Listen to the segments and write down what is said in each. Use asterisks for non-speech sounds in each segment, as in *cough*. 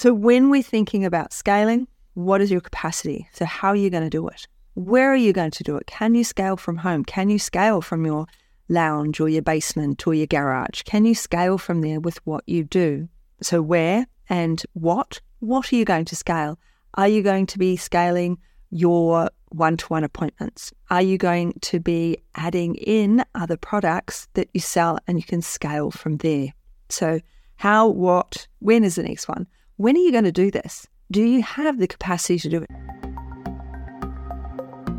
So, when we're thinking about scaling, what is your capacity? So, how are you going to do it? Where are you going to do it? Can you scale from home? Can you scale from your lounge or your basement or your garage? Can you scale from there with what you do? So, where and what? What are you going to scale? Are you going to be scaling your one to one appointments? Are you going to be adding in other products that you sell and you can scale from there? So, how, what, when is the next one? When are you going to do this? Do you have the capacity to do it?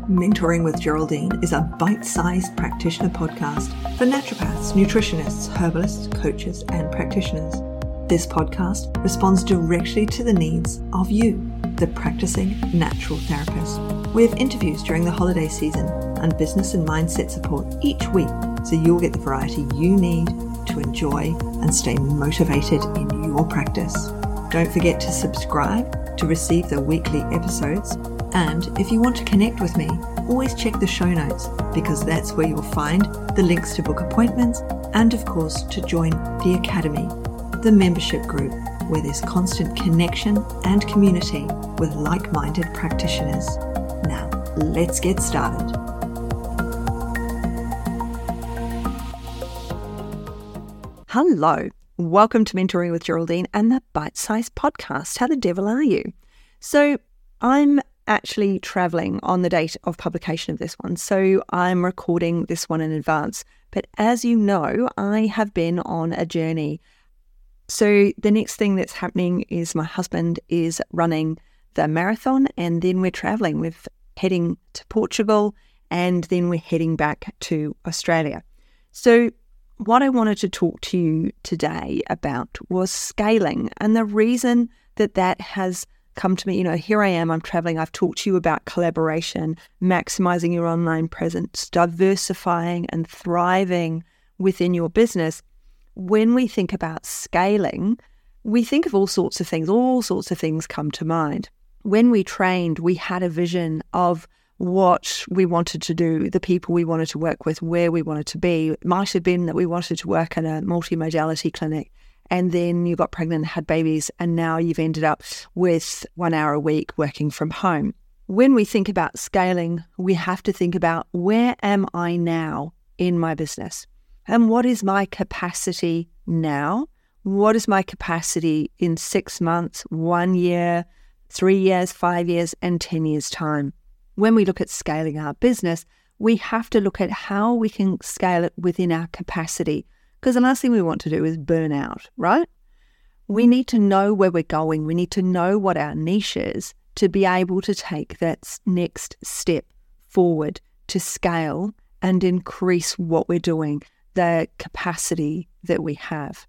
Mentoring with Geraldine is a bite sized practitioner podcast for naturopaths, nutritionists, herbalists, coaches, and practitioners. This podcast responds directly to the needs of you, the practicing natural therapist. We have interviews during the holiday season and business and mindset support each week so you'll get the variety you need to enjoy and stay motivated in your practice. Don't forget to subscribe to receive the weekly episodes. And if you want to connect with me, always check the show notes because that's where you'll find the links to book appointments and, of course, to join the Academy the membership group, where there's constant connection and community with like minded practitioners. Now, let's get started. Hello, welcome to Mentoring with Geraldine and the Bite Size Podcast. How the devil are you? So, I'm actually traveling on the date of publication of this one, so I'm recording this one in advance. But as you know, I have been on a journey so the next thing that's happening is my husband is running the marathon, and then we're traveling. We're heading to Portugal, and then we're heading back to Australia. So what I wanted to talk to you today about was scaling, and the reason that that has come to me. You know, here I am, I'm traveling. I've talked to you about collaboration, maximizing your online presence, diversifying and thriving within your business when we think about scaling, we think of all sorts of things, all sorts of things come to mind. When we trained, we had a vision of what we wanted to do, the people we wanted to work with, where we wanted to be. It might have been that we wanted to work in a multimodality clinic and then you got pregnant, had babies, and now you've ended up with one hour a week working from home. When we think about scaling, we have to think about where am I now in my business? And what is my capacity now? What is my capacity in six months, one year, three years, five years, and 10 years' time? When we look at scaling our business, we have to look at how we can scale it within our capacity. Because the last thing we want to do is burn out, right? We need to know where we're going. We need to know what our niche is to be able to take that next step forward to scale and increase what we're doing the capacity that we have.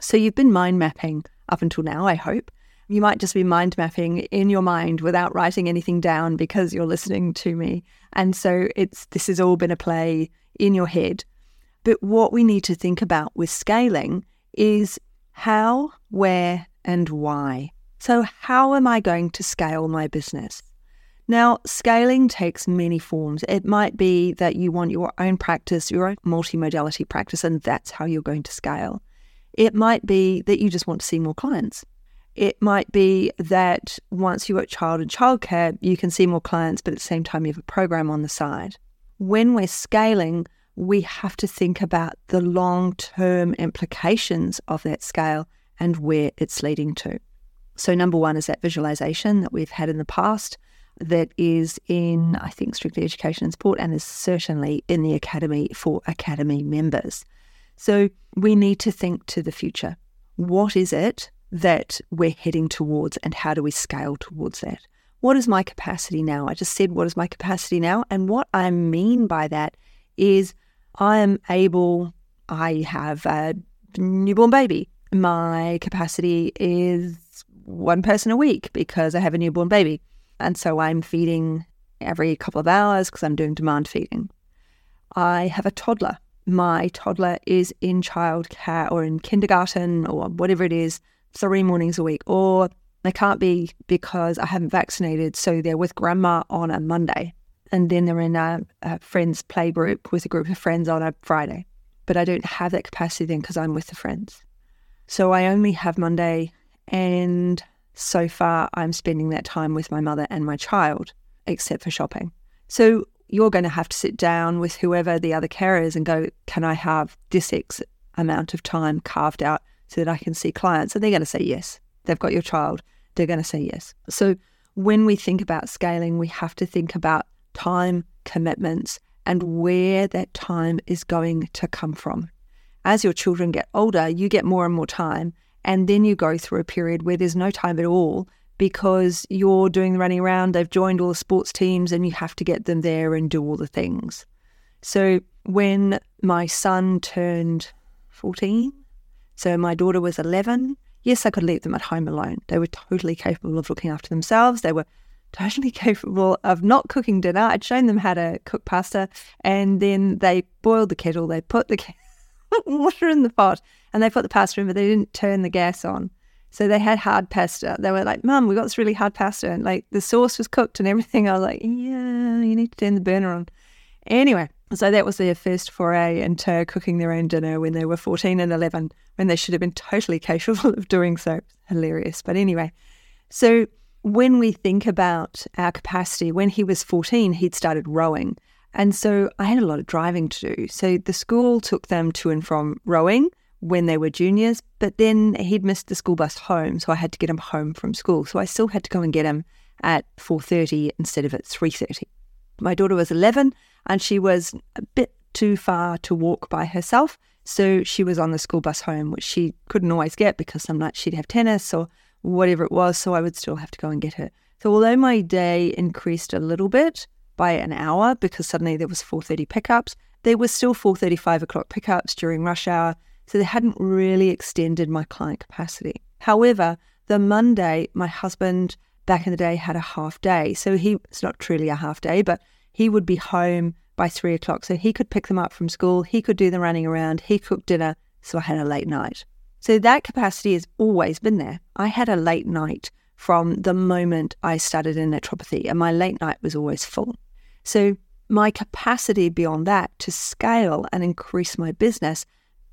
So you've been mind mapping up until now, I hope. You might just be mind mapping in your mind without writing anything down because you're listening to me. And so it's this has all been a play in your head. But what we need to think about with scaling is how, where, and why. So, how am I going to scale my business? Now, scaling takes many forms. It might be that you want your own practice, your own multimodality practice, and that's how you're going to scale. It might be that you just want to see more clients. It might be that once you've got child and childcare, you can see more clients, but at the same time, you have a program on the side. When we're scaling, we have to think about the long term implications of that scale and where it's leading to. So, number one is that visualization that we've had in the past that is in, I think, Strictly Education and Support and is certainly in the Academy for Academy members. So we need to think to the future. What is it that we're heading towards and how do we scale towards that? What is my capacity now? I just said, what is my capacity now? And what I mean by that is I am able, I have a newborn baby. My capacity is one person a week because I have a newborn baby. And so I'm feeding every couple of hours because I'm doing demand feeding. I have a toddler. My toddler is in childcare or in kindergarten or whatever it is, three mornings a week. Or they can't be because I haven't vaccinated. So they're with grandma on a Monday. And then they're in a, a friend's play group with a group of friends on a Friday. But I don't have that capacity then because I'm with the friends. So I only have Monday and so far I'm spending that time with my mother and my child, except for shopping. So you're going to have to sit down with whoever the other carer is and go, can I have this X amount of time carved out so that I can see clients? And they're going to say yes. They've got your child. They're going to say yes. So when we think about scaling, we have to think about time, commitments, and where that time is going to come from. As your children get older, you get more and more time. And then you go through a period where there's no time at all because you're doing the running around, they've joined all the sports teams, and you have to get them there and do all the things. So when my son turned 14, so my daughter was 11, yes, I could leave them at home alone. They were totally capable of looking after themselves. They were totally *laughs* capable of not cooking dinner. I'd shown them how to cook pasta, and then they boiled the kettle, they put the *laughs* water in the pot, and they put the pasta in, but they didn't turn the gas on. So they had hard pasta. They were like, Mum, we got this really hard pasta. And like the sauce was cooked and everything. I was like, Yeah, you need to turn the burner on. Anyway, so that was their first foray into cooking their own dinner when they were 14 and 11, when they should have been totally *laughs* capable of doing so. Hilarious. But anyway, so when we think about our capacity, when he was 14, he'd started rowing. And so I had a lot of driving to do. So the school took them to and from rowing when they were juniors, but then he'd missed the school bus home, so I had to get him home from school. So I still had to go and get him at 4:30 instead of at 3:30. My daughter was 11 and she was a bit too far to walk by herself, so she was on the school bus home, which she couldn't always get because some nights she'd have tennis or whatever it was, so I would still have to go and get her. So although my day increased a little bit by an hour because suddenly there was 4:30 pickups, there were still 4:35 o'clock pickups during rush hour so they hadn't really extended my client capacity. However, the Monday, my husband back in the day had a half day. So he, it's not truly a half day, but he would be home by three o'clock. So he could pick them up from school, he could do the running around, he cooked dinner. So I had a late night. So that capacity has always been there. I had a late night from the moment I started in naturopathy, and my late night was always full. So my capacity beyond that to scale and increase my business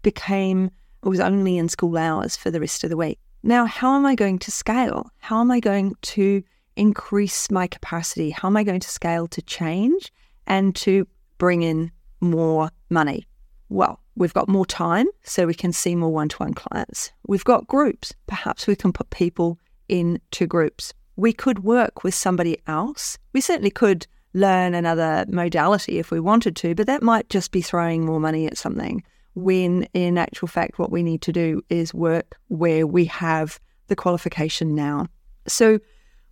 became, was only in school hours for the rest of the week. Now, how am I going to scale? How am I going to increase my capacity? How am I going to scale to change and to bring in more money? Well, we've got more time, so we can see more one to one clients. We've got groups. Perhaps we can put people into groups. We could work with somebody else. We certainly could learn another modality if we wanted to, but that might just be throwing more money at something when in actual fact, what we need to do is work where we have the qualification now. So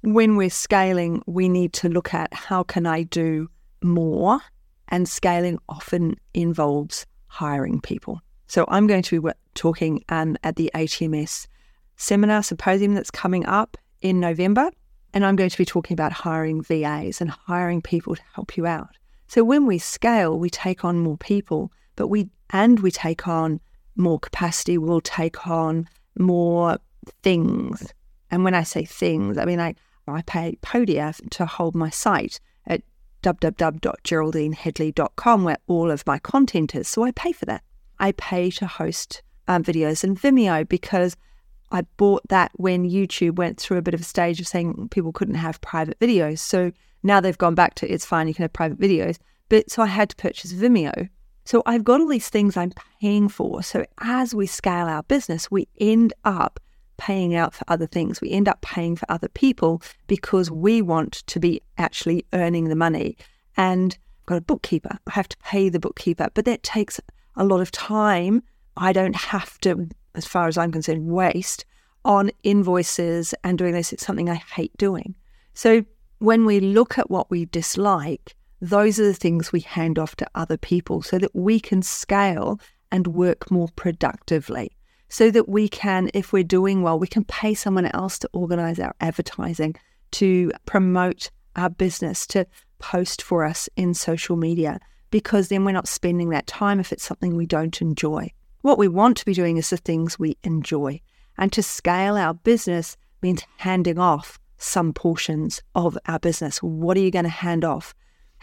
when we're scaling, we need to look at how can I do more? And scaling often involves hiring people. So I'm going to be talking um, at the ATMS seminar symposium that's coming up in November. And I'm going to be talking about hiring VAs and hiring people to help you out. So when we scale, we take on more people, but we and we take on more capacity, we'll take on more things. And when I say things, I mean I, I pay Podia to hold my site at www.geraldineheadley.com where all of my content is. So I pay for that. I pay to host um, videos in Vimeo because I bought that when YouTube went through a bit of a stage of saying people couldn't have private videos. So now they've gone back to it's fine, you can have private videos. But so I had to purchase Vimeo so I've got all these things I'm paying for. So as we scale our business, we end up paying out for other things. We end up paying for other people because we want to be actually earning the money. And I've got a bookkeeper. I have to pay the bookkeeper, but that takes a lot of time. I don't have to, as far as I'm concerned, waste on invoices and doing this. It's something I hate doing. So when we look at what we dislike, those are the things we hand off to other people so that we can scale and work more productively. So that we can, if we're doing well, we can pay someone else to organize our advertising, to promote our business, to post for us in social media, because then we're not spending that time if it's something we don't enjoy. What we want to be doing is the things we enjoy. And to scale our business means handing off some portions of our business. What are you going to hand off?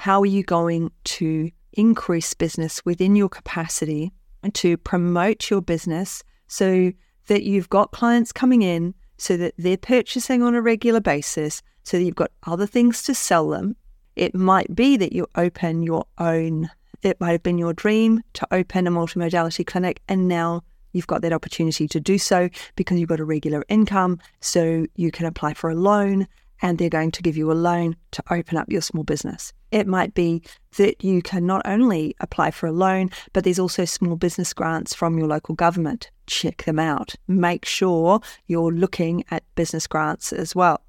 How are you going to increase business within your capacity and to promote your business so that you've got clients coming in, so that they're purchasing on a regular basis, so that you've got other things to sell them. It might be that you open your own, it might have been your dream to open a multimodality clinic, and now you've got that opportunity to do so because you've got a regular income. So you can apply for a loan and they're going to give you a loan to open up your small business. It might be that you can not only apply for a loan, but there's also small business grants from your local government. Check them out. Make sure you're looking at business grants as well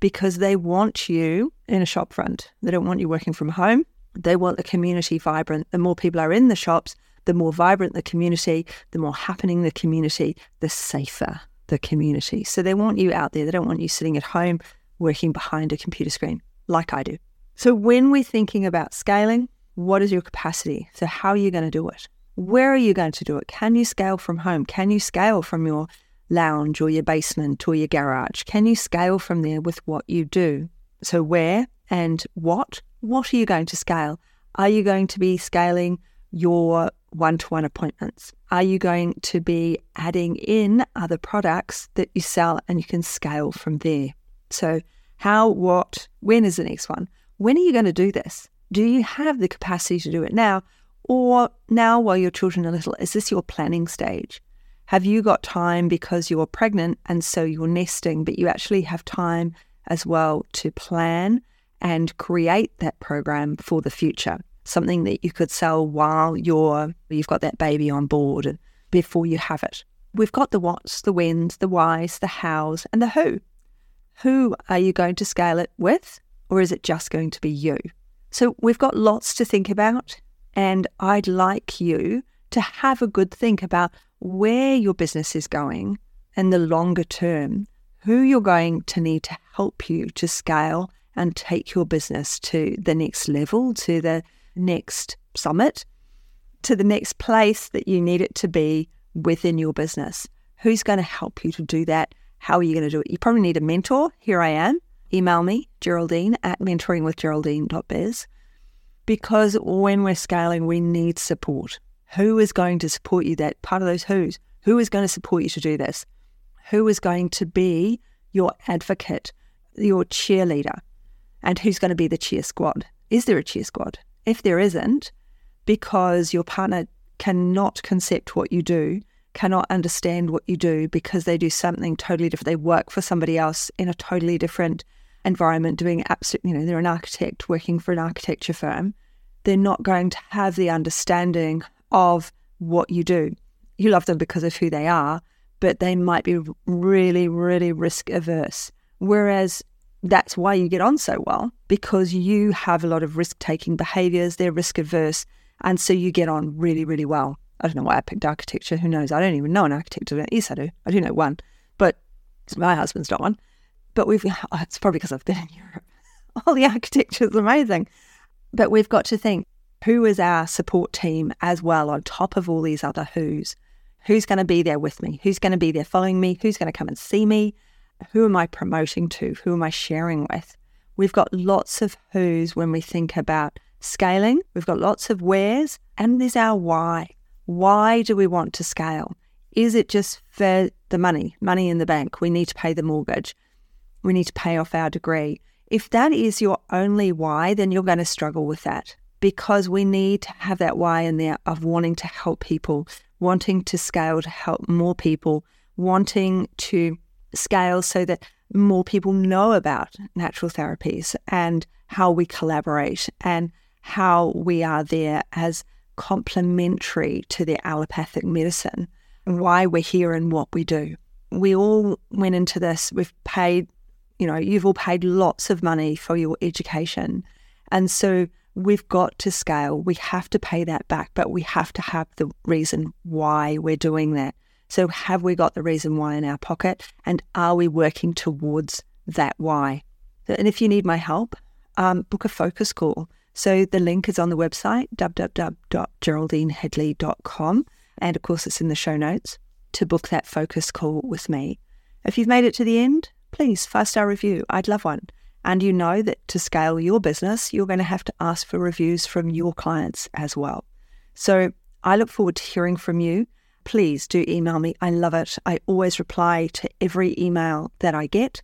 because they want you in a shopfront. They don't want you working from home. They want the community vibrant. The more people are in the shops, the more vibrant the community, the more happening the community, the safer the community. So they want you out there. They don't want you sitting at home working behind a computer screen like I do. So when we're thinking about scaling, what is your capacity? So how are you going to do it? Where are you going to do it? Can you scale from home? Can you scale from your lounge or your basement or your garage? Can you scale from there with what you do? So where and what? What are you going to scale? Are you going to be scaling your one to one appointments? Are you going to be adding in other products that you sell and you can scale from there? So, how, what, when is the next one? When are you going to do this? Do you have the capacity to do it now? Or now, while your children are little, is this your planning stage? Have you got time because you're pregnant and so you're nesting, but you actually have time as well to plan and create that program for the future? something that you could sell while you're you've got that baby on board before you have it. We've got the what's, the whens, the whys, the hows, and the who. Who are you going to scale it with, or is it just going to be you? So we've got lots to think about, and I'd like you to have a good think about where your business is going and the longer term, who you're going to need to help you to scale and take your business to the next level, to the next summit, to the next place that you need it to be within your business. Who's going to help you to do that? How are you going to do it? You probably need a mentor. Here I am. Email me, Geraldine at mentoringwithgeraldine.biz. Because when we're scaling, we need support. Who is going to support you? That part of those who's. Who is going to support you to do this? Who is going to be your advocate, your cheerleader? And who's going to be the cheer squad? Is there a cheer squad? If there isn't, because your partner cannot concept what you do, cannot understand what you do because they do something totally different. They work for somebody else in a totally different environment, doing absolutely, you know, they're an architect working for an architecture firm. They're not going to have the understanding of what you do. You love them because of who they are, but they might be really, really risk averse. Whereas that's why you get on so well because you have a lot of risk taking behaviors, they're risk averse, and so you get on really, really well. I don't know why I picked architecture. Who knows? I don't even know an architect. Yes, I do. I do know one, but my husband's not one. But we've, *laughs* oh, it's probably because I've been in Europe. *laughs* All the architecture is amazing. But we've got to think who is our support team as well, on top of all these other who's? Who's going to be there with me? Who's going to be there following me? Who's going to come and see me? who am I promoting to? Who am I sharing with? We've got lots of who's when we think about scaling. We've got lots of where's, and there's our why. Why do we want to scale? Is it just for the money, money in the bank? We need to pay the mortgage. We need to pay off our degree. If that is your only why, then you're going to struggle with that because we need to have that why in there of wanting to help people, wanting to scale to help more people, wanting to scale so that more people know about natural therapies and how we collaborate and how we are there as complementary to the allopathic medicine and why we're here and what we do. We all went into this, we've paid, you know, you've all paid lots of money for your education. And so we've got to scale. We have to pay that back, but we have to have the reason why we're doing that. So, have we got the reason why in our pocket? And are we working towards that why? And if you need my help, um, book a focus call. So, the link is on the website, www.geraldineheadley.com. And of course, it's in the show notes to book that focus call with me. If you've made it to the end, please five star review. I'd love one. And you know that to scale your business, you're going to have to ask for reviews from your clients as well. So I look forward to hearing from you please do email me. I love it. I always reply to every email that I get,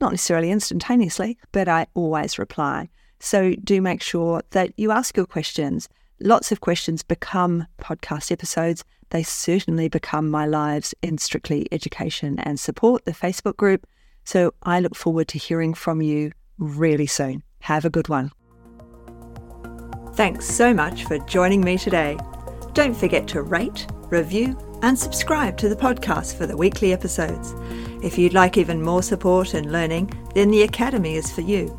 not necessarily instantaneously, but I always reply. So do make sure that you ask your questions. Lots of questions become podcast episodes. They certainly become my lives in Strictly Education and Support, the Facebook group. So I look forward to hearing from you really soon. Have a good one. Thanks so much for joining me today. Don't forget to rate, review, and subscribe to the podcast for the weekly episodes. If you'd like even more support and learning, then the Academy is for you.